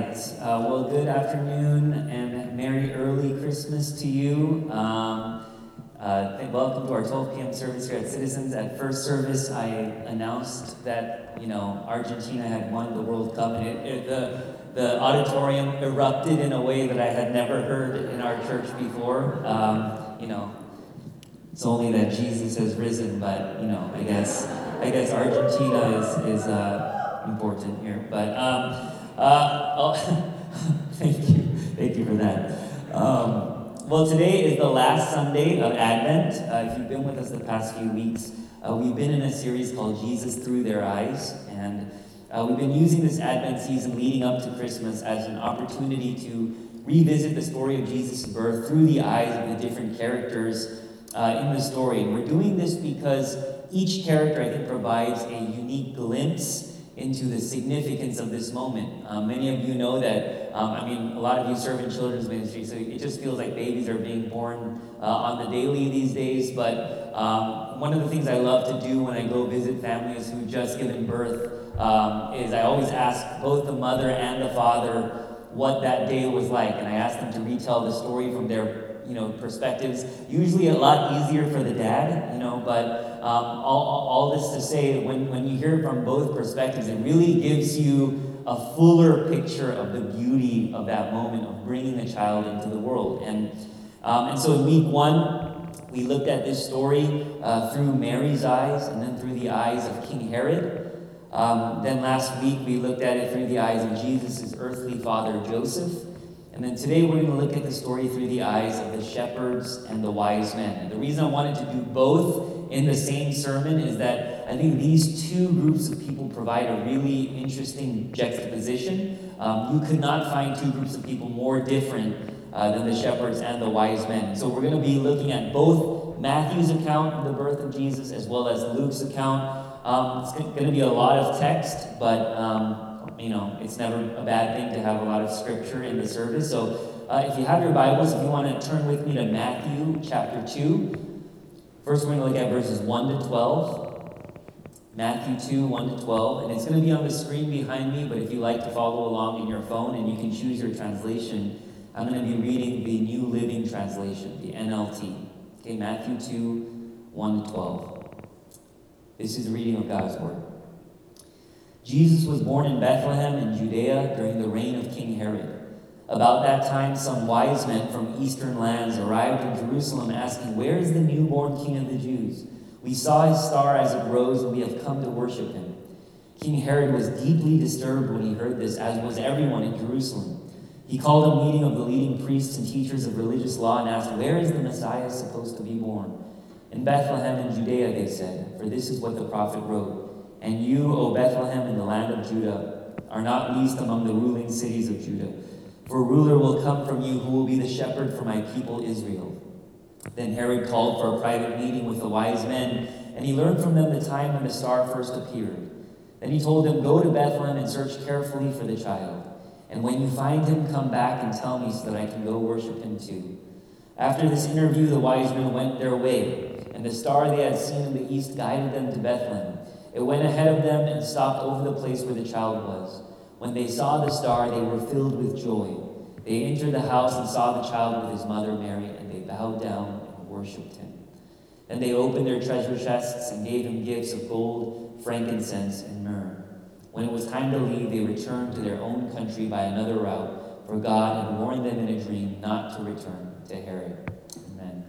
right. Uh, well, good afternoon and Merry early Christmas to you. Um, uh, welcome to our 12 p.m. service here at Citizens. At first service, I announced that you know Argentina had won the World Cup, and it, it, the the auditorium erupted in a way that I had never heard in our church before. Um, you know, it's only that Jesus has risen, but you know, I guess I guess Argentina is is uh, important here. But um, uh, oh, thank you, thank you for that. Um, well, today is the last Sunday of Advent. Uh, if you've been with us the past few weeks, uh, we've been in a series called Jesus Through Their Eyes. And uh, we've been using this Advent season leading up to Christmas as an opportunity to revisit the story of Jesus' birth through the eyes of the different characters uh, in the story. And we're doing this because each character, I think, provides a unique glimpse into the significance of this moment. Um, many of you know that, um, I mean, a lot of you serve in children's ministry, so it just feels like babies are being born uh, on the daily these days. But um, one of the things I love to do when I go visit families who just given birth um, is I always ask both the mother and the father what that day was like, and I ask them to retell the story from their you know perspectives. Usually a lot easier for the dad, you know, but um, all, all this to say, when, when you hear from both perspectives, it really gives you a fuller picture of the beauty of that moment of bringing the child into the world. And, um, and so in week one, we looked at this story uh, through Mary's eyes and then through the eyes of King Herod. Um, then last week, we looked at it through the eyes of Jesus' earthly father, Joseph. And then today, we're going to look at the story through the eyes of the shepherds and the wise men. And the reason I wanted to do both in the same sermon is that I think these two groups of people provide a really interesting juxtaposition. Um, you could not find two groups of people more different uh, than the shepherds and the wise men. So we're going to be looking at both Matthew's account of the birth of Jesus as well as Luke's account. Um, it's going to be a lot of text, but um, you know it's never a bad thing to have a lot of scripture in the service. So uh, if you have your Bibles, if you want to turn with me to Matthew chapter two. First, we're going to look at verses 1 to 12. Matthew 2, 1 to 12. And it's going to be on the screen behind me, but if you like to follow along in your phone and you can choose your translation, I'm going to be reading the New Living Translation, the NLT. Okay, Matthew 2, 1 to 12. This is the reading of God's Word. Jesus was born in Bethlehem in Judea during the reign of King Herod. About that time, some wise men from eastern lands arrived in Jerusalem asking, Where is the newborn king of the Jews? We saw his star as it rose, and we have come to worship him. King Herod was deeply disturbed when he heard this, as was everyone in Jerusalem. He called a meeting of the leading priests and teachers of religious law and asked, Where is the Messiah supposed to be born? In Bethlehem in Judea, they said, for this is what the prophet wrote. And you, O Bethlehem, in the land of Judah, are not least among the ruling cities of Judah. For a ruler will come from you who will be the shepherd for my people Israel. Then Herod called for a private meeting with the wise men, and he learned from them the time when the star first appeared. Then he told them, Go to Bethlehem and search carefully for the child. And when you find him, come back and tell me so that I can go worship him too. After this interview, the wise men went their way, and the star they had seen in the east guided them to Bethlehem. It went ahead of them and stopped over the place where the child was. When they saw the star, they were filled with joy. They entered the house and saw the child with his mother Mary, and they bowed down and worshipped him. Then they opened their treasure chests and gave him gifts of gold, frankincense, and myrrh. When it was time to leave, they returned to their own country by another route, for God had warned them in a dream not to return to Herod. Amen.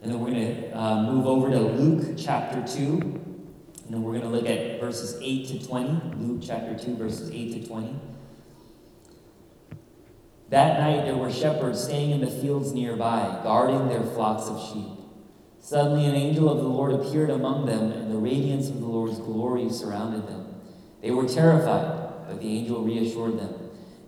And then we're going to uh, move over to Luke chapter 2. And then we're going to look at verses 8 to 20. Luke chapter 2, verses 8 to 20. That night there were shepherds staying in the fields nearby, guarding their flocks of sheep. Suddenly an angel of the Lord appeared among them, and the radiance of the Lord's glory surrounded them. They were terrified, but the angel reassured them.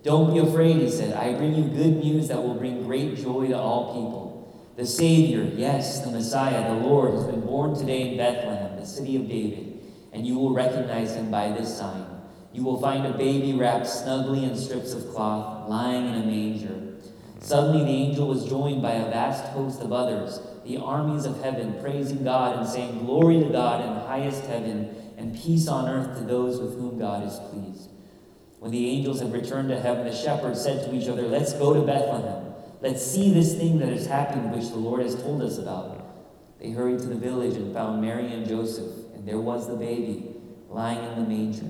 Don't be afraid, he said. I bring you good news that will bring great joy to all people. The Savior, yes, the Messiah, the Lord, has been born today in Bethlehem, the city of David and you will recognize him by this sign. You will find a baby wrapped snugly in strips of cloth, lying in a manger. Suddenly the angel was joined by a vast host of others, the armies of heaven, praising God and saying, Glory to God in the highest heaven, and peace on earth to those with whom God is pleased. When the angels had returned to heaven, the shepherds said to each other, Let's go to Bethlehem. Let's see this thing that has happened, which the Lord has told us about. They hurried to the village and found Mary and Joseph, there was the baby lying in the manger.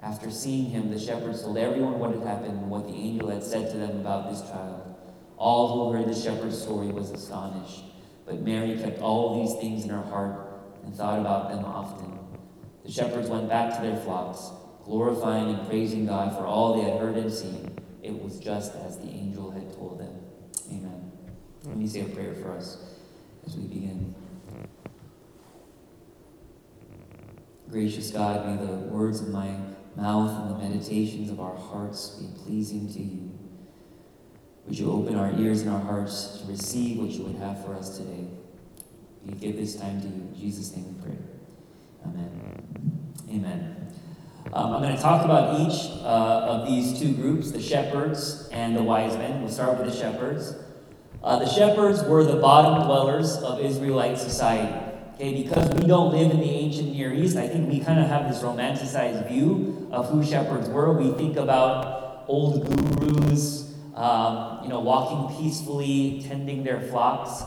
After seeing him, the shepherds told everyone what had happened and what the angel had said to them about this child. All who heard the shepherd's story was astonished. But Mary kept all these things in her heart and thought about them often. The shepherds went back to their flocks, glorifying and praising God for all they had heard and seen. It was just as the angel had told them. Amen. Let me say a prayer for us as we begin. Gracious God, may the words of my mouth and the meditations of our hearts be pleasing to you. Would you open our ears and our hearts to receive what you would have for us today? We give this time to you. In Jesus' name we pray. Amen. Amen. Um, I'm going to talk about each uh, of these two groups, the shepherds and the wise men. We'll start with the shepherds. Uh, the shepherds were the bottom dwellers of Israelite society. Okay, because we don't live in the ancient Near East, I think we kind of have this romanticized view of who shepherds were. We think about old gurus, um, you know, walking peacefully, tending their flocks.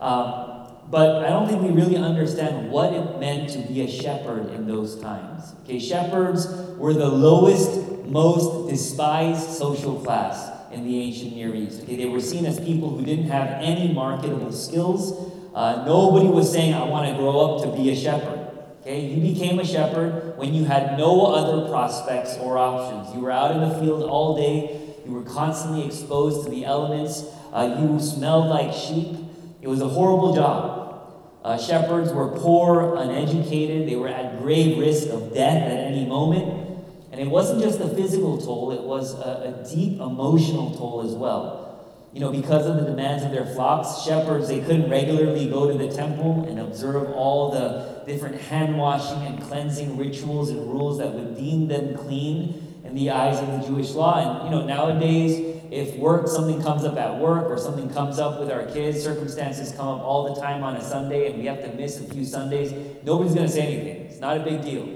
Um, but I don't think we really understand what it meant to be a shepherd in those times. Okay, shepherds were the lowest, most despised social class in the ancient Near East. Okay, they were seen as people who didn't have any marketable skills. Uh, nobody was saying, I want to grow up to be a shepherd. Okay, you became a shepherd when you had no other prospects or options. You were out in the field all day. You were constantly exposed to the elements. Uh, you smelled like sheep. It was a horrible job. Uh, shepherds were poor, uneducated. They were at grave risk of death at any moment. And it wasn't just a physical toll, it was a, a deep emotional toll as well. You know, because of the demands of their flocks, shepherds, they couldn't regularly go to the temple and observe all the different hand washing and cleansing rituals and rules that would deem them clean in the eyes of the Jewish law. And, you know, nowadays, if work, something comes up at work or something comes up with our kids, circumstances come up all the time on a Sunday and we have to miss a few Sundays, nobody's going to say anything. It's not a big deal.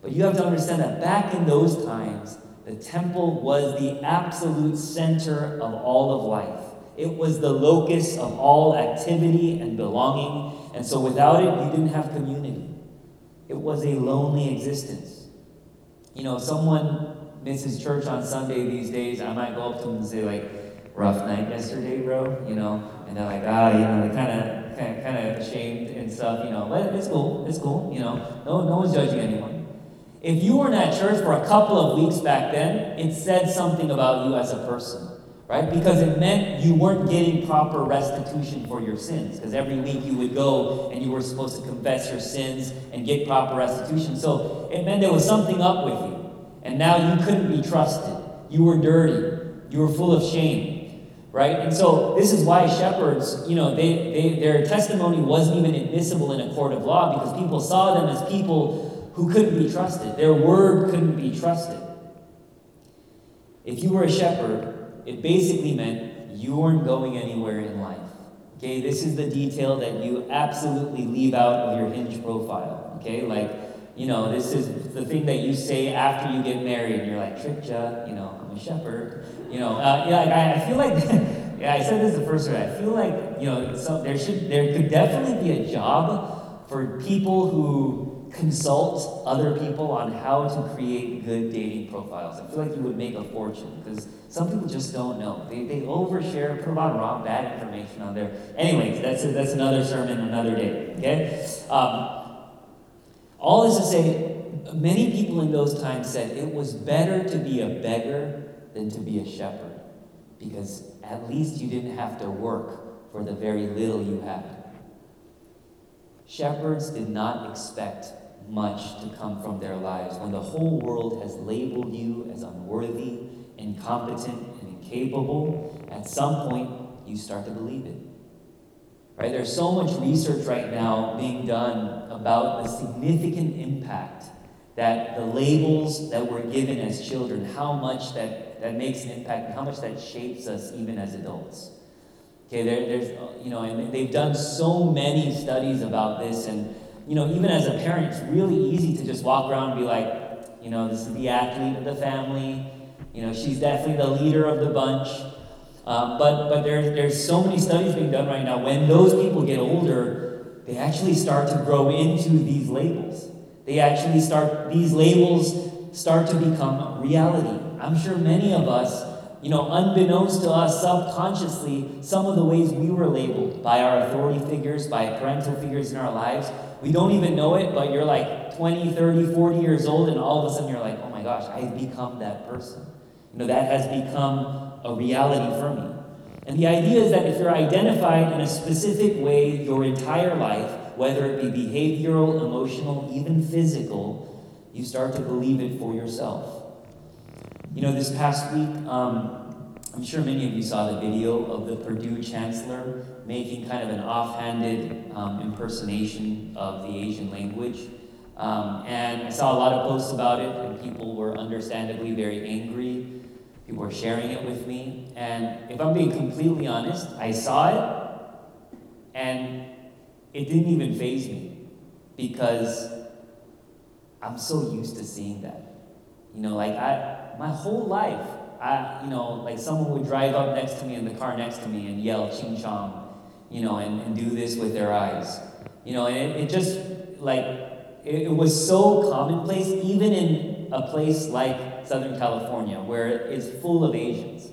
But you have to understand that back in those times, the temple was the absolute center of all of life. It was the locus of all activity and belonging. And so without it, you didn't have community. It was a lonely existence. You know, if someone misses church on Sunday these days, I might go up to them and say, like, rough night yesterday, bro, you know, and they're like, ah, you know, they kind of, kind of ashamed and stuff, you know, but it's cool, it's cool, you know, no, no one's judging anyone. If you were in church for a couple of weeks back then, it said something about you as a person, right? Because it meant you weren't getting proper restitution for your sins. Because every week you would go and you were supposed to confess your sins and get proper restitution. So it meant there was something up with you. And now you couldn't be trusted. You were dirty. You were full of shame. Right? And so this is why shepherds, you know, they, they, their testimony wasn't even admissible in a court of law because people saw them as people who couldn't be trusted. Their word couldn't be trusted. If you were a shepherd, it basically meant you weren't going anywhere in life. Okay, this is the detail that you absolutely leave out of your hinge profile. Okay, like, you know, this is the thing that you say after you get married, and you're like, Tripja, you know, I'm a shepherd. You know, uh, yeah, I, I feel like, yeah, I said this the first time. I feel like, you know, so there should, there could definitely be a job for people who consult other people on how to create good dating profiles. I feel like you would make a fortune because some people just don't know. They, they overshare, put a lot of wrong, bad information on there. Anyways, that's, a, that's another sermon another day, okay? Um, all this to say, many people in those times said it was better to be a beggar than to be a shepherd because at least you didn't have to work for the very little you had. Shepherds did not expect much to come from their lives when the whole world has labeled you as unworthy, incompetent, and incapable. At some point, you start to believe it. Right? There's so much research right now being done about the significant impact that the labels that we're given as children, how much that, that makes an impact, and how much that shapes us even as adults. Okay, there, there's, you know, and they've done so many studies about this, and you know, even as a parent, it's really easy to just walk around and be like, You know, this is the athlete of the family. You know, she's definitely the leader of the bunch. Um, but but there, there's so many studies being done right now. When those people get older, they actually start to grow into these labels. They actually start, these labels start to become reality. I'm sure many of us, you know, unbeknownst to us subconsciously, some of the ways we were labeled by our authority figures, by parental figures in our lives, we don't even know it, but you're like 20, 30, 40 years old, and all of a sudden you're like, oh my gosh, I've become that person. You know, that has become a reality for me. And the idea is that if you're identified in a specific way your entire life, whether it be behavioral, emotional, even physical, you start to believe it for yourself. You know, this past week, um, I'm sure many of you saw the video of the Purdue chancellor making kind of an offhanded um, impersonation of the Asian language. Um, and I saw a lot of posts about it, and people were understandably very angry. People were sharing it with me. And if I'm being completely honest, I saw it, and it didn't even faze me because I'm so used to seeing that. You know, like I, my whole life, I, you know, like someone would drive up next to me in the car next to me and yell ching chong, you know, and, and do this with their eyes. You know, and it, it just, like, it, it was so commonplace, even in a place like Southern California, where it's full of Asians.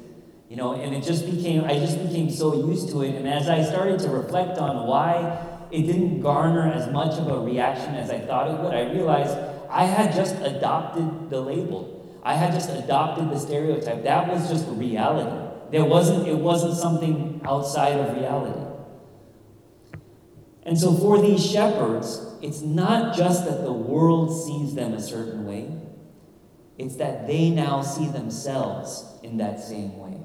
You know, and it just became, I just became so used to it. And as I started to reflect on why it didn't garner as much of a reaction as I thought it would, I realized I had just adopted the label. I had just adopted the stereotype. That was just reality. There wasn't, it wasn't something outside of reality. And so for these shepherds, it's not just that the world sees them a certain way, it's that they now see themselves in that same way.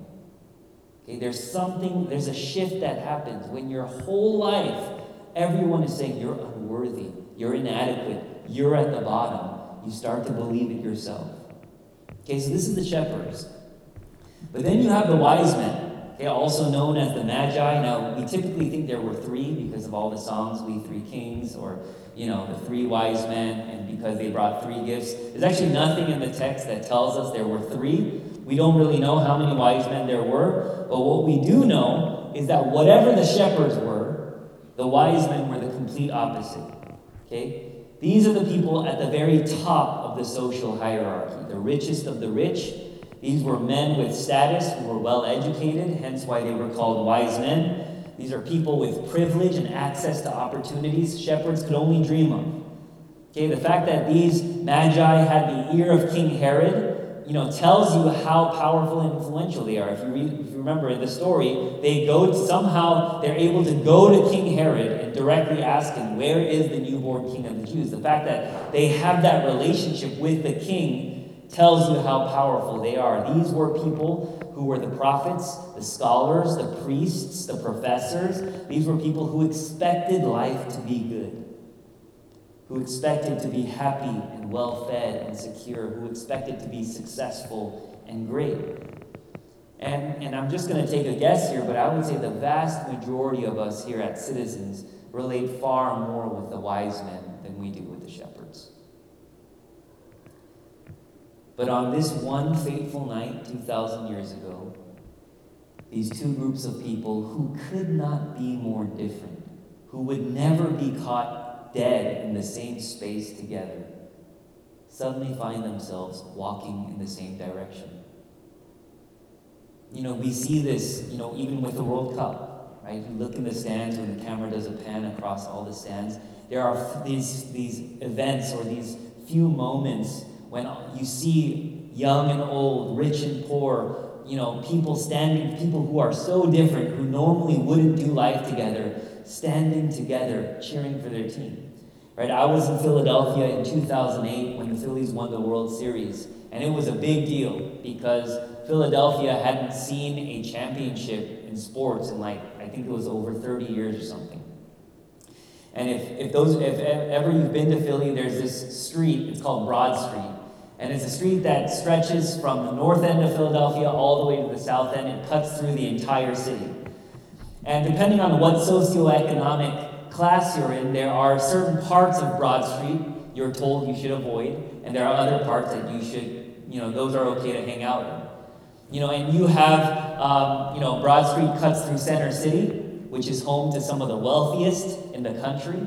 Okay, there's something, there's a shift that happens when your whole life everyone is saying you're unworthy, you're inadequate, you're at the bottom. You start to believe it yourself. Okay, so this is the shepherds. But then you have the wise men, okay, also known as the magi. Now, we typically think there were three because of all the songs, We Three Kings, or, you know, the three wise men, and because they brought three gifts. There's actually nothing in the text that tells us there were three. We don't really know how many wise men there were, but what we do know is that whatever the shepherds were, the wise men were the complete opposite. Okay? These are the people at the very top of the social hierarchy, the richest of the rich. These were men with status who were well educated, hence why they were called wise men. These are people with privilege and access to opportunities shepherds could only dream of. Okay, the fact that these magi had the ear of King Herod you know, tells you how powerful and influential they are. If you, if you remember in the story, they go to, somehow they're able to go to King Herod and directly ask him, "Where is the newborn King of the Jews?" The fact that they have that relationship with the King tells you how powerful they are. These were people who were the prophets, the scholars, the priests, the professors. These were people who expected life to be good who expected to be happy and well fed and secure, who expected to be successful and great. And, and I'm just going to take a guess here, but I would say the vast majority of us here at Citizens relate far more with the wise men than we do with the shepherds. But on this one fateful night, 2,000 years ago, these two groups of people who could not be more different, who would never be caught dead in the same space together suddenly find themselves walking in the same direction. You know, we see this, you know, even with the World Cup, right? You look in the stands when the camera does a pan across all the stands. There are these, these events or these few moments when you see young and old, rich and poor, you know, people standing, people who are so different, who normally wouldn't do life together, standing together, cheering for their team. Right? I was in Philadelphia in 2008 when the Phillies won the World Series, and it was a big deal because Philadelphia hadn't seen a championship in sports in like I think it was over 30 years or something. And if, if those if ever you've been to Philly, there's this street, it's called Broad Street. And it's a street that stretches from the north end of Philadelphia all the way to the south end. It cuts through the entire city. And depending on what socioeconomic class you're in, there are certain parts of Broad Street you're told you should avoid, and there are other parts that you should, you know, those are okay to hang out in. You know, and you have, um, you know, Broad Street cuts through Center City, which is home to some of the wealthiest in the country.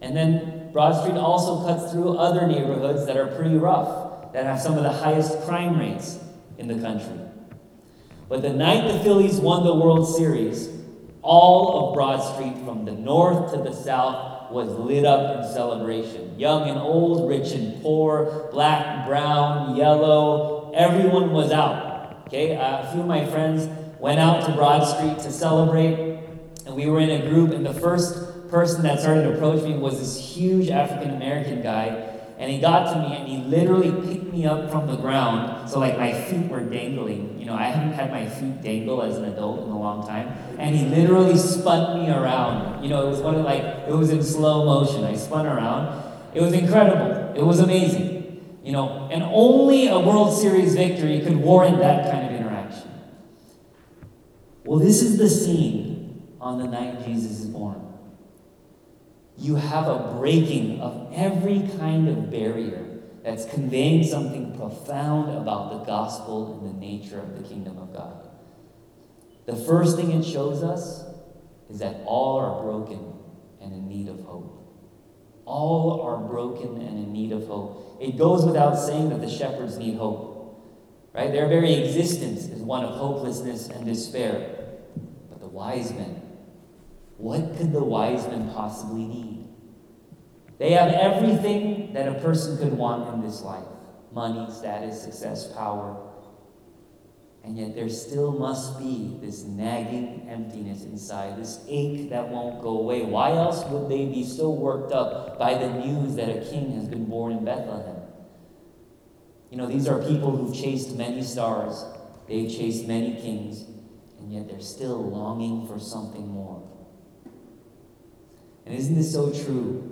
And then Broad Street also cuts through other neighborhoods that are pretty rough, that have some of the highest crime rates in the country. But the night the Phillies won the World Series, all of Broad Street from the north to the south was lit up in celebration. Young and old, rich and poor, black, brown, yellow, everyone was out. Okay, uh, a few of my friends went out to Broad Street to celebrate, and we were in a group, and the first person that started to approach me was this huge African American guy and he got to me and he literally picked me up from the ground. So, like, my feet were dangling. You know, I haven't had my feet dangle as an adult in a long time. And he literally spun me around. You know, it was one of like, it was in slow motion. I spun around. It was incredible. It was amazing. You know, and only a World Series victory could warrant that kind of interaction. Well, this is the scene on the night Jesus is born you have a breaking of every kind of barrier that's conveying something profound about the gospel and the nature of the kingdom of God. The first thing it shows us is that all are broken and in need of hope. All are broken and in need of hope. It goes without saying that the shepherds need hope. Right? Their very existence is one of hopelessness and despair. But the wise men, what could the wise men possibly need? They have everything that a person could want in this life money, status, success, power. And yet there still must be this nagging emptiness inside, this ache that won't go away. Why else would they be so worked up by the news that a king has been born in Bethlehem? You know, these are people who've chased many stars, they've chased many kings, and yet they're still longing for something more. And isn't this so true?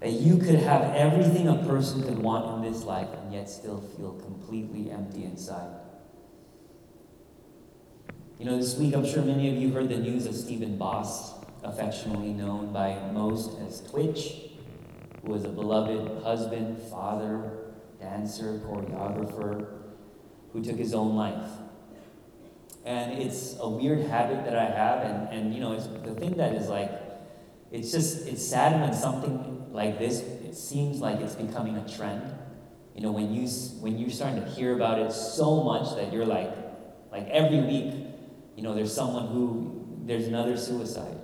That you could have everything a person could want in this life and yet still feel completely empty inside. You know, this week I'm sure many of you heard the news of Stephen Boss, affectionately known by most as Twitch, who was a beloved husband, father, dancer, choreographer, who took his own life. And it's a weird habit that I have, and, and you know, it's the thing that is like it's just, it's sad when something like this, it seems like it's becoming a trend. You know, when, you, when you're starting to hear about it so much that you're like, like every week, you know, there's someone who, there's another suicide.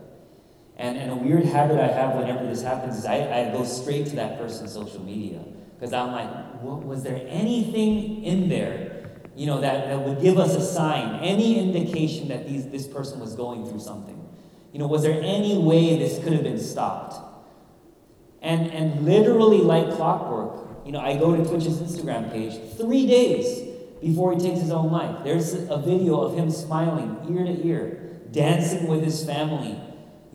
And, and a weird habit I have whenever this happens is I, I go straight to that person's social media. Because I'm like, what, was there anything in there, you know, that, that would give us a sign, any indication that these, this person was going through something? You know, was there any way this could have been stopped? And, and literally, like clockwork, you know, I go to Twitch's Instagram page three days before he takes his own life. There's a video of him smiling ear to ear, dancing with his family,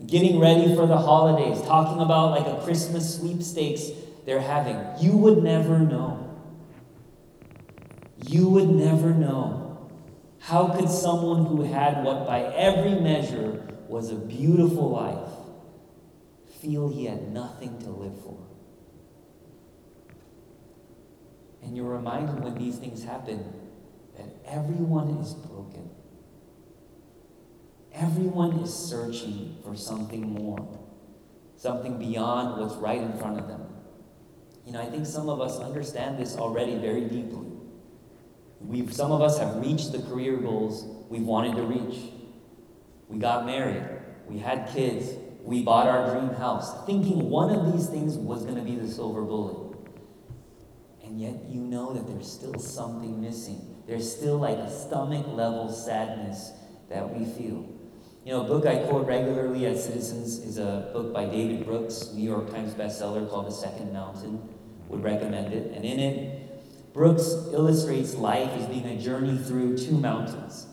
getting ready for the holidays, talking about like a Christmas sweepstakes they're having. You would never know. You would never know. How could someone who had what by every measure was a beautiful life feel he had nothing to live for. And you're reminded when these things happen that everyone is broken. Everyone is searching for something more, something beyond what's right in front of them. You know, I think some of us understand this already very deeply. We've, some of us have reached the career goals we've wanted to reach. We got married. We had kids. We bought our dream house, thinking one of these things was going to be the silver bullet. And yet you know that there's still something missing. There's still like a stomach level sadness that we feel. You know, a book I quote regularly at Citizens is a book by David Brooks, New York Times bestseller called The Second Mountain. Would recommend it. And in it, Brooks illustrates life as being a journey through two mountains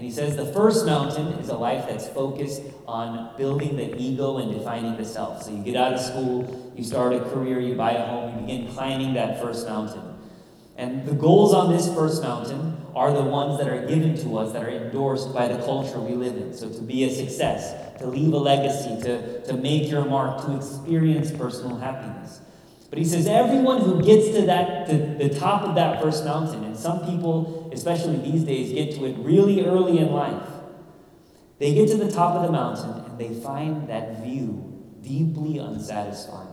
and he says the first mountain is a life that's focused on building the ego and defining the self. So you get out of school, you start a career, you buy a home, you begin climbing that first mountain. And the goals on this first mountain are the ones that are given to us, that are endorsed by the culture we live in. So to be a success, to leave a legacy, to, to make your mark, to experience personal happiness. But he says everyone who gets to that to the top of that first mountain, and some people, especially these days, get to it really early in life. They get to the top of the mountain and they find that view deeply unsatisfying.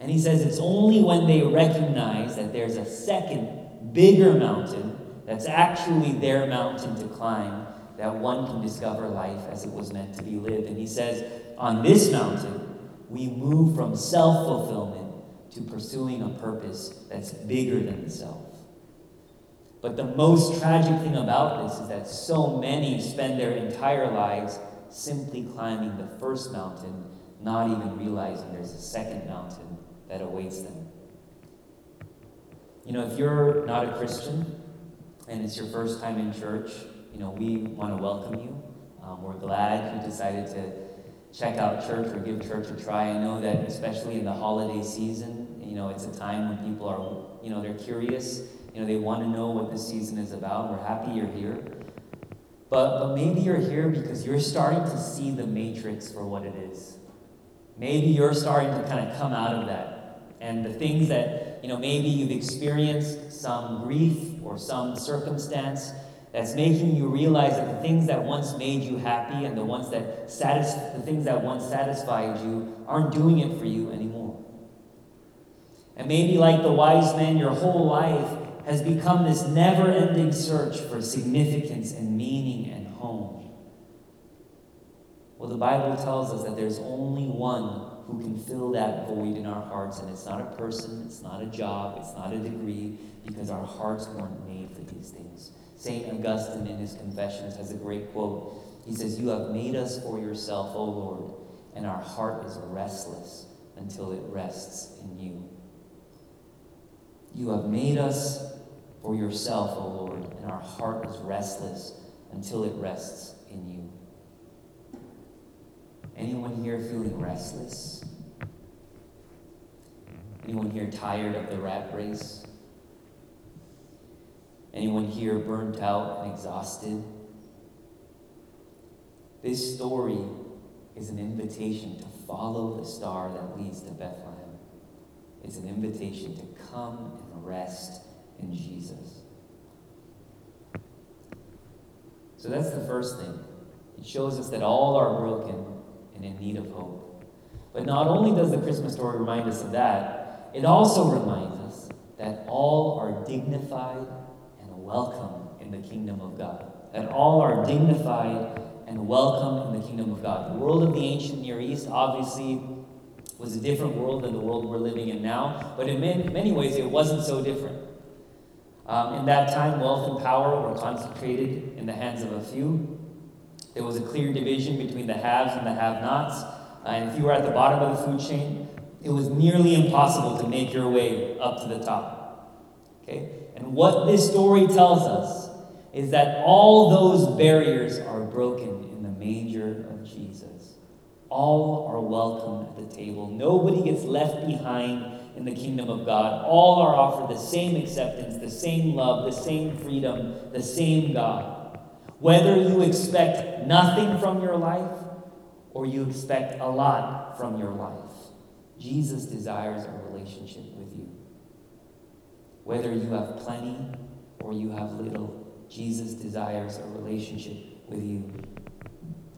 And he says it's only when they recognize that there's a second, bigger mountain that's actually their mountain to climb that one can discover life as it was meant to be lived. And he says, on this mountain, we move from self fulfillment to pursuing a purpose that's bigger than the self. But the most tragic thing about this is that so many spend their entire lives simply climbing the first mountain, not even realizing there's a second mountain that awaits them. You know, if you're not a Christian and it's your first time in church, you know, we want to welcome you. Um, we're glad you decided to check out church or give church a try. I know that especially in the holiday season, you know, it's a time when people are, you know, they're curious. You know, they want to know what this season is about. We're happy you're here. But, but maybe you're here because you're starting to see the matrix for what it is. Maybe you're starting to kind of come out of that. And the things that, you know, maybe you've experienced some grief or some circumstance that's making you realize that the things that once made you happy and the ones that satis- the things that once satisfied you aren't doing it for you anymore. And maybe like the wise men, your whole life has become this never-ending search for significance and meaning and home. Well, the Bible tells us that there's only one who can fill that void in our hearts, and it's not a person, it's not a job, it's not a degree, because our hearts weren't made for these things. St. Augustine in his Confessions has a great quote. He says, You have made us for yourself, O Lord, and our heart is restless until it rests in you. You have made us for yourself, O Lord, and our heart is restless until it rests in you. Anyone here feeling restless? Anyone here tired of the rat race? Anyone here burnt out and exhausted? This story is an invitation to follow the star that leads to Bethlehem. It's an invitation to come and rest in Jesus. So that's the first thing. It shows us that all are broken and in need of hope. But not only does the Christmas story remind us of that, it also reminds us that all are dignified and welcome in the kingdom of God. That all are dignified and welcome in the kingdom of God. The world of the ancient Near East obviously was a different world than the world we're living in now, but in many, ways it wasn't so different. Um, in that time, wealth and power were concentrated in the hands of a few. There was a clear division between the haves and the have nots. Uh, and if you were at the bottom of the food chain, it was nearly impossible to make your way up to the top. Okay? And what this story tells us is that all those barriers are broken in the manger of Jesus. All are welcome at the table. Nobody gets left behind in the kingdom of God. All are offered the same acceptance, the same love, the same freedom, the same God. Whether you expect nothing from your life or you expect a lot from your life, Jesus desires a relationship with you. Whether you have plenty or you have little, Jesus desires a relationship with you.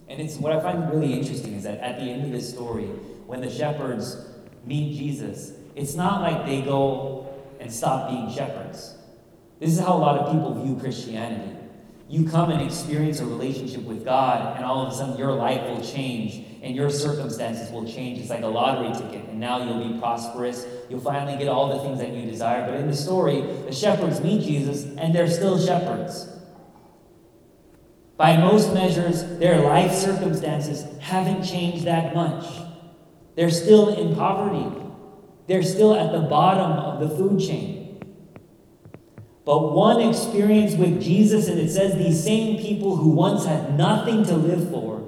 And it's what I find really interesting is that at the end of this story, when the shepherds meet Jesus, it's not like they go and stop being shepherds. This is how a lot of people view Christianity. You come and experience a relationship with God, and all of a sudden your life will change and your circumstances will change. It's like a lottery ticket, and now you'll be prosperous. You'll finally get all the things that you desire. But in the story, the shepherds meet Jesus, and they're still shepherds. By most measures, their life circumstances haven't changed that much. They're still in poverty. They're still at the bottom of the food chain. But one experience with Jesus, and it says these same people who once had nothing to live for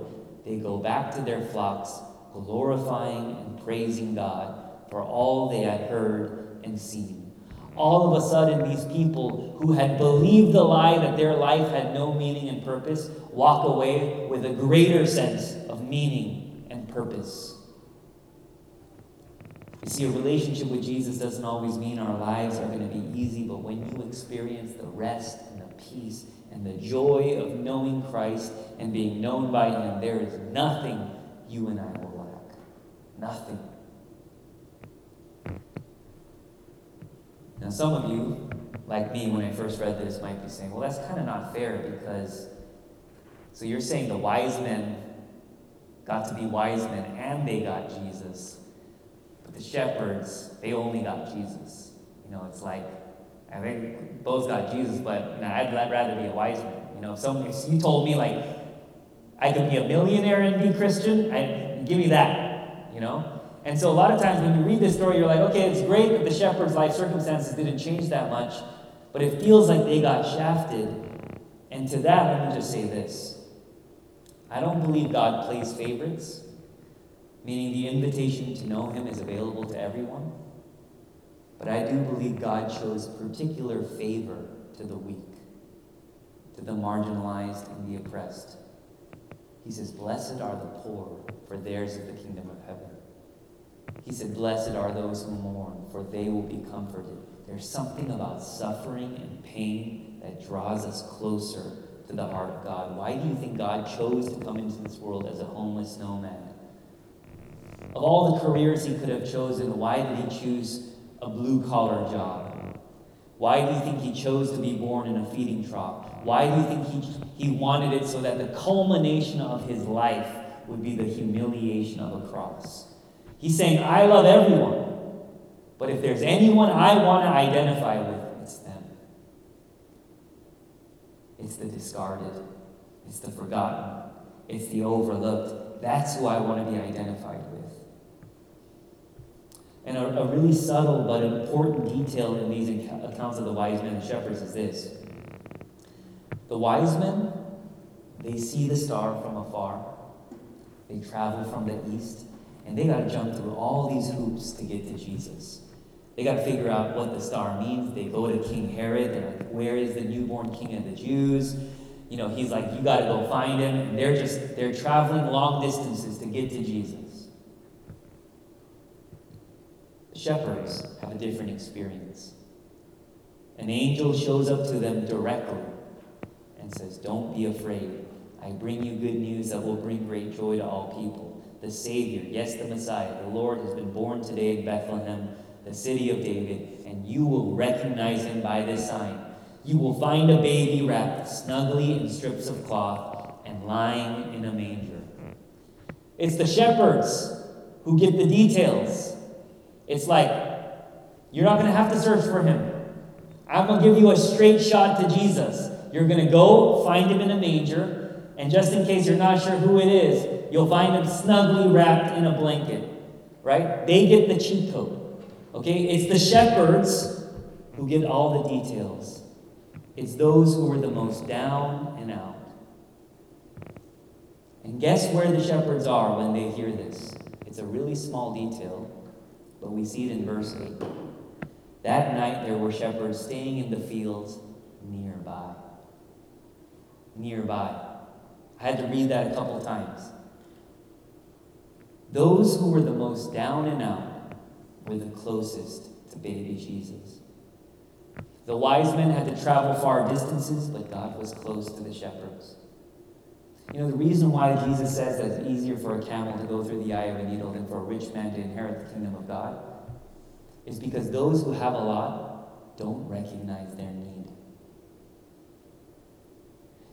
they go back to their flocks, glorifying and praising God for all they had heard and seen. all of a sudden, these people who had believed the lie that their life had no meaning and purpose walk away with a greater sense of meaning and purpose. You see, a relationship with Jesus doesn't always mean our lives are going to be easy, but when you experience the rest and the peace and the joy of knowing Christ and being known by Him, there is nothing you and I will lack. Nothing. Now, some of you, like me, when I first read this, might be saying, well, that's kind of not fair because, so you're saying the wise men got to be wise men and they got Jesus, the shepherds, they only got Jesus. You know, it's like, I think both got Jesus, but nah, I'd rather be a wise man. You know, if, some, if you told me, like, I could be a millionaire and be Christian, I, give me that, you know? And so a lot of times when you read this story, you're like, okay, it's great that the shepherd's life circumstances didn't change that much, but it feels like they got shafted. And to that, let me just say this I don't believe God plays favorites, meaning the invitation to know Him is available to everyone. But I do believe God shows particular favor to the weak, to the marginalized and the oppressed. He says, Blessed are the poor, for theirs is the kingdom of heaven. He said, Blessed are those who mourn, for they will be comforted. There's something about suffering and pain that draws us closer to the heart of God. Why do you think God chose to come into this world as a homeless nomad? Of all the careers he could have chosen, why did he choose a blue collar job? Why do you think he chose to be born in a feeding trough? Why do you think he, he wanted it so that the culmination of his life would be the humiliation of a cross? He's saying, I love everyone. But if there's anyone I want to identify with, it's them. It's the discarded, it's the forgotten, it's the overlooked. That's who I want to be identified with. And a, a really subtle but important detail in these accounts of the wise men and shepherds is this the wise men, they see the star from afar, they travel from the east and they got to jump through all these hoops to get to Jesus. They got to figure out what the star means. They go to King Herod. They're like, where is the newborn king of the Jews? You know, he's like, you got to go find him. And they're just, they're traveling long distances to get to Jesus. The shepherds have a different experience. An angel shows up to them directly and says, Don't be afraid. I bring you good news that will bring great joy to all people the Savior, yes, the Messiah, the Lord has been born today in Bethlehem, the city of David, and you will recognize him by this sign. You will find a baby wrapped snugly in strips of cloth and lying in a manger. It's the shepherds who get the details. It's like, you're not going to have to search for him. I'm going to give you a straight shot to Jesus. You're going to go find him in a manger, and just in case you're not sure who it is, You'll find him snugly wrapped in a blanket, right? They get the cheat code. Okay? It's the shepherds who get all the details. It's those who are the most down and out. And guess where the shepherds are when they hear this? It's a really small detail, but we see it in verse 8. That night there were shepherds staying in the fields nearby. Nearby. I had to read that a couple times. Those who were the most down and out were the closest to baby Jesus. The wise men had to travel far distances, but God was close to the shepherds. You know, the reason why Jesus says that it's easier for a camel to go through the eye of a needle than for a rich man to inherit the kingdom of God is because those who have a lot don't recognize their need.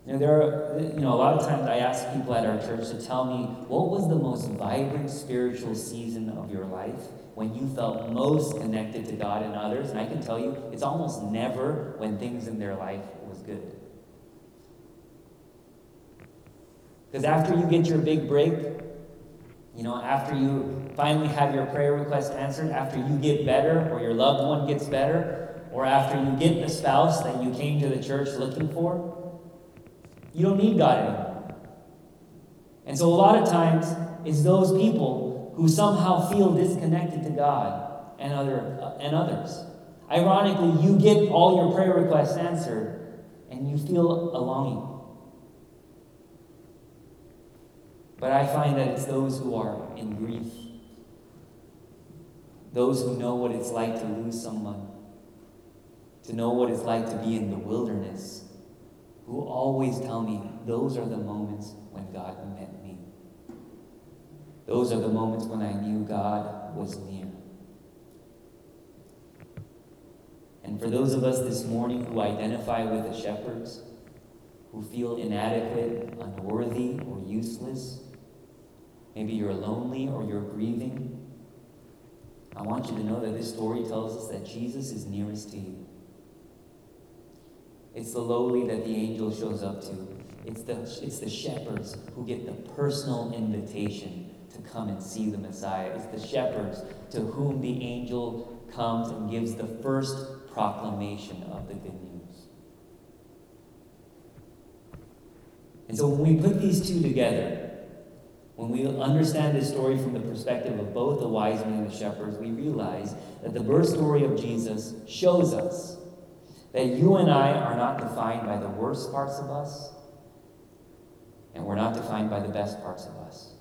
You know, there are, you know, a lot of times I ask people at our church to tell me what was the most vibrant spiritual season of your life when you felt most connected to God and others. And I can tell you, it's almost never when things in their life was good. Because after you get your big break, you know, after you finally have your prayer request answered, after you get better or your loved one gets better, or after you get the spouse that you came to the church looking for, you don't need God anymore. And so, a lot of times, it's those people who somehow feel disconnected to God and, other, uh, and others. Ironically, you get all your prayer requests answered and you feel a longing. But I find that it's those who are in grief, those who know what it's like to lose someone, to know what it's like to be in the wilderness, who always tell me those are the moments when God met me. Those are the moments when I knew God was near. And for those of us this morning who identify with the shepherds, who feel inadequate, unworthy, or useless, maybe you're lonely or you're grieving, I want you to know that this story tells us that Jesus is nearest to you. It's the lowly that the angel shows up to. It's the, it's the shepherds who get the personal invitation to come and see the Messiah. It's the shepherds to whom the angel comes and gives the first proclamation of the good news. And so when we put these two together, when we understand this story from the perspective of both the wise men and the shepherds, we realize that the birth story of Jesus shows us that you and I are not defined by the worst parts of us, and we're not defined by the best parts of us.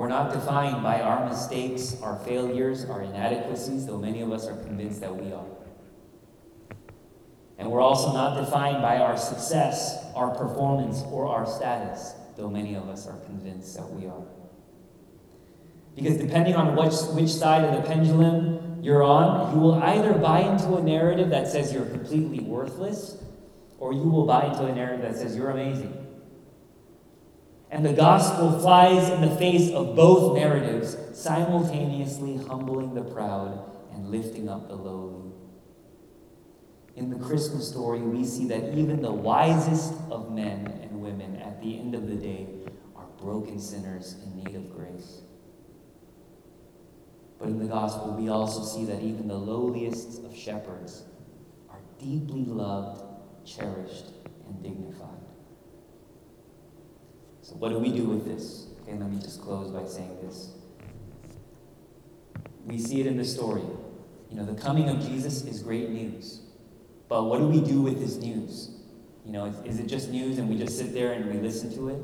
We're not defined by our mistakes, our failures, our inadequacies, though many of us are convinced that we are. And we're also not defined by our success, our performance, or our status, though many of us are convinced that we are. Because depending on which, which side of the pendulum you're on, you will either buy into a narrative that says you're completely worthless, or you will buy into a narrative that says you're amazing. And the gospel flies in the face of both narratives, simultaneously humbling the proud and lifting up the lowly. In the Christmas story, we see that even the wisest of men and women at the end of the day are broken sinners in need of grace. But in the gospel, we also see that even the lowliest of shepherds are deeply loved, cherished, and dignified. So, what do we do with this? Okay, let me just close by saying this. We see it in the story. You know, the coming of Jesus is great news. But what do we do with this news? You know, is it just news and we just sit there and we listen to it?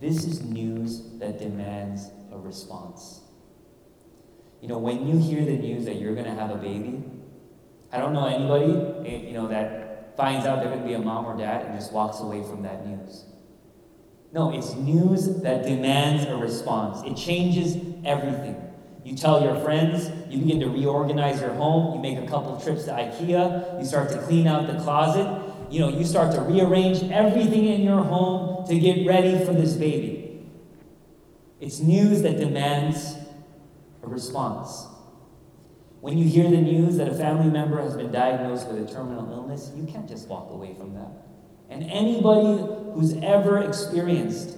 This is news that demands a response. You know, when you hear the news that you're going to have a baby, I don't know anybody, eh, you know, that finds out they're going to be a mom or dad and just walks away from that news. No, it's news that demands a response. It changes everything. You tell your friends, you begin to reorganize your home, you make a couple trips to IKEA, you start to clean out the closet, you know, you start to rearrange everything in your home to get ready for this baby. It's news that demands a response. When you hear the news that a family member has been diagnosed with a terminal illness, you can't just walk away from that. And anybody who's ever experienced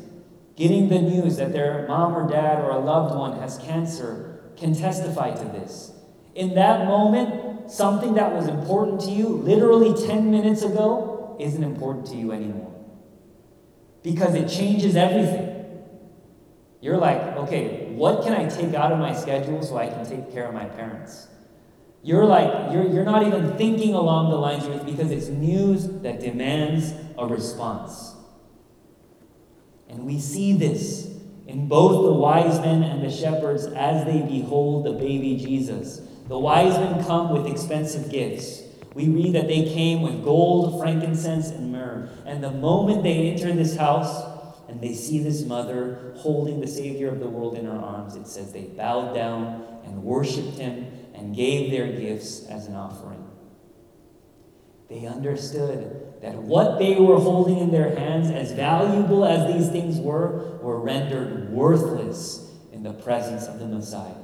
getting the news that their mom or dad or a loved one has cancer can testify to this. In that moment, something that was important to you literally 10 minutes ago isn't important to you anymore. Because it changes everything. You're like, okay, what can I take out of my schedule so I can take care of my parents? You're like, you're, you're not even thinking along the lines it because it's news that demands a response. And we see this in both the wise men and the shepherds as they behold the baby Jesus. The wise men come with expensive gifts. We read that they came with gold, frankincense, and myrrh. And the moment they enter this house and they see this mother holding the Savior of the world in her arms, it says they bowed down and worshiped him and gave their gifts as an offering. They understood that what they were holding in their hands, as valuable as these things were, were rendered worthless in the presence of the Messiah.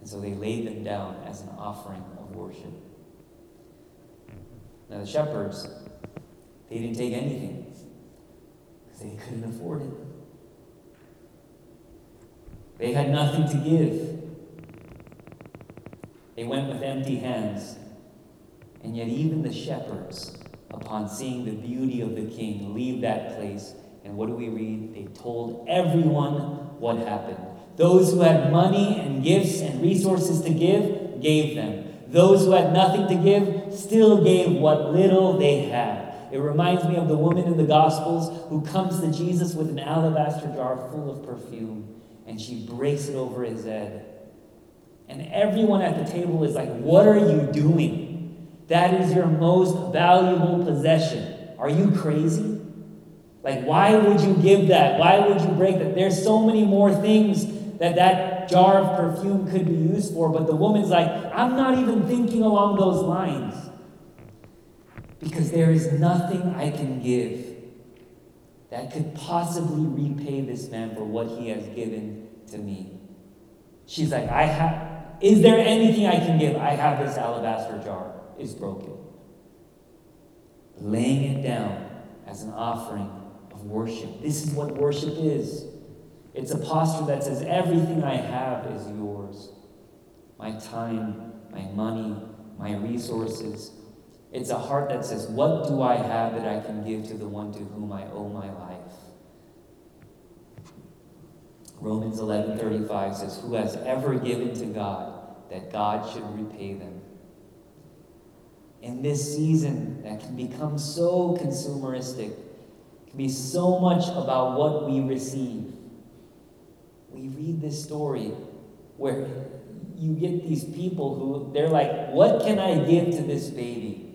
And so they laid them down as an offering of worship. Now, the shepherds, they didn't take anything because they couldn't afford it. They had nothing to give. They went with empty hands. And yet, even the shepherds, upon seeing the beauty of the king, leave that place. And what do we read? They told everyone what happened. Those who had money and gifts and resources to give, gave them. Those who had nothing to give still gave what little they had. It reminds me of the woman in the Gospels who comes to Jesus with an alabaster jar full of perfume and she breaks it over his head. And everyone at the table is like, What are you doing? That is your most valuable possession. Are you crazy? Like, why would you give that? Why would you break that? There's so many more things that that jar of perfume could be used for, but the woman's like, I'm not even thinking along those lines. Because there is nothing I can give that could possibly repay this man for what he has given to me. She's like, I have, is there anything I can give? I have this alabaster jar. It's broken. Laying it down as an offering of worship. This is what worship is. It's a posture that says, Everything I have is yours. My time, my money, my resources, it's a heart that says, What do I have that I can give to the one to whom I owe my life? Romans 11:35 says, "Who has ever given to God that God should repay them?" In this season that can become so consumeristic, can be so much about what we receive. We read this story where you get these people who they're like, "What can I give to this baby?"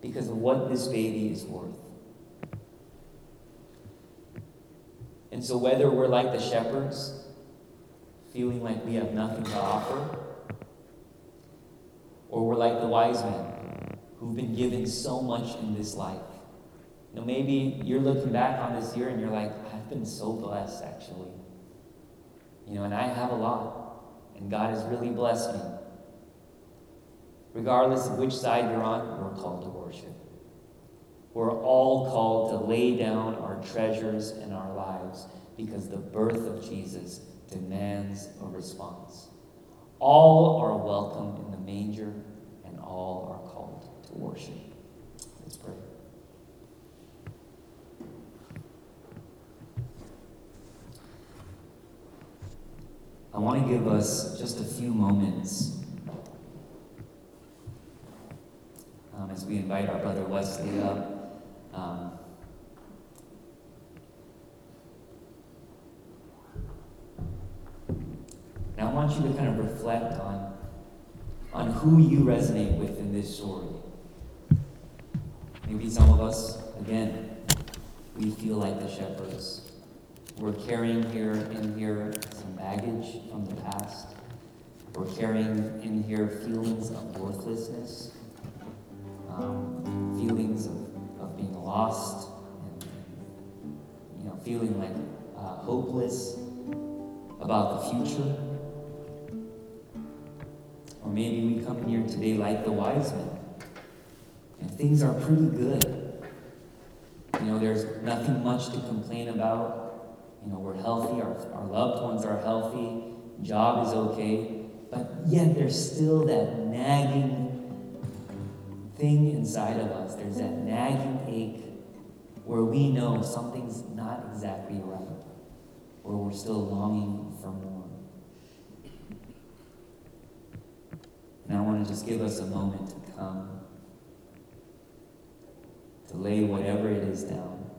because of what this baby is worth. And so, whether we're like the shepherds, feeling like we have nothing to offer, or we're like the wise men who've been given so much in this life. You know, maybe you're looking back on this year and you're like, I've been so blessed, actually. You know, and I have a lot, and God has really blessed me. Regardless of which side you're on, we're called to worship. We're all called to lay down our treasures and our lives because the birth of Jesus demands a response. All are welcome in the manger, and all are called to worship. Let's pray. I want to give us just a few moments um, as we invite our brother Wesley up. Um, and I want you to kind of reflect on, on who you resonate with in this story. Maybe some of us, again, we feel like the shepherds. We're carrying here in here some baggage from the past. We're carrying in here feelings of worthlessness um, lost and, you know, feeling like uh, hopeless about the future. Or maybe we come here today like the wise men, and things are pretty good. You know, there's nothing much to complain about. You know, we're healthy, our, our loved ones are healthy, job is okay, but yet there's still that nagging thing inside of us. There's that nagging ache where we know something's not exactly right, or we're still longing for more. And I want to just give us a moment to come, to lay whatever it is down,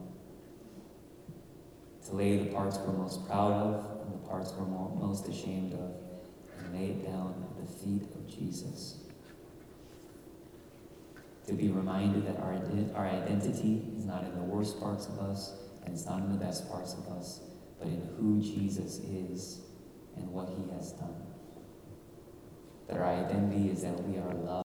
to lay the parts we're most proud of and the parts we're most ashamed of, and lay it down at the feet of Jesus to be reminded that our, our identity is not in the worst parts of us and it's not in the best parts of us, but in who Jesus is and what he has done. That our identity is that we are loved.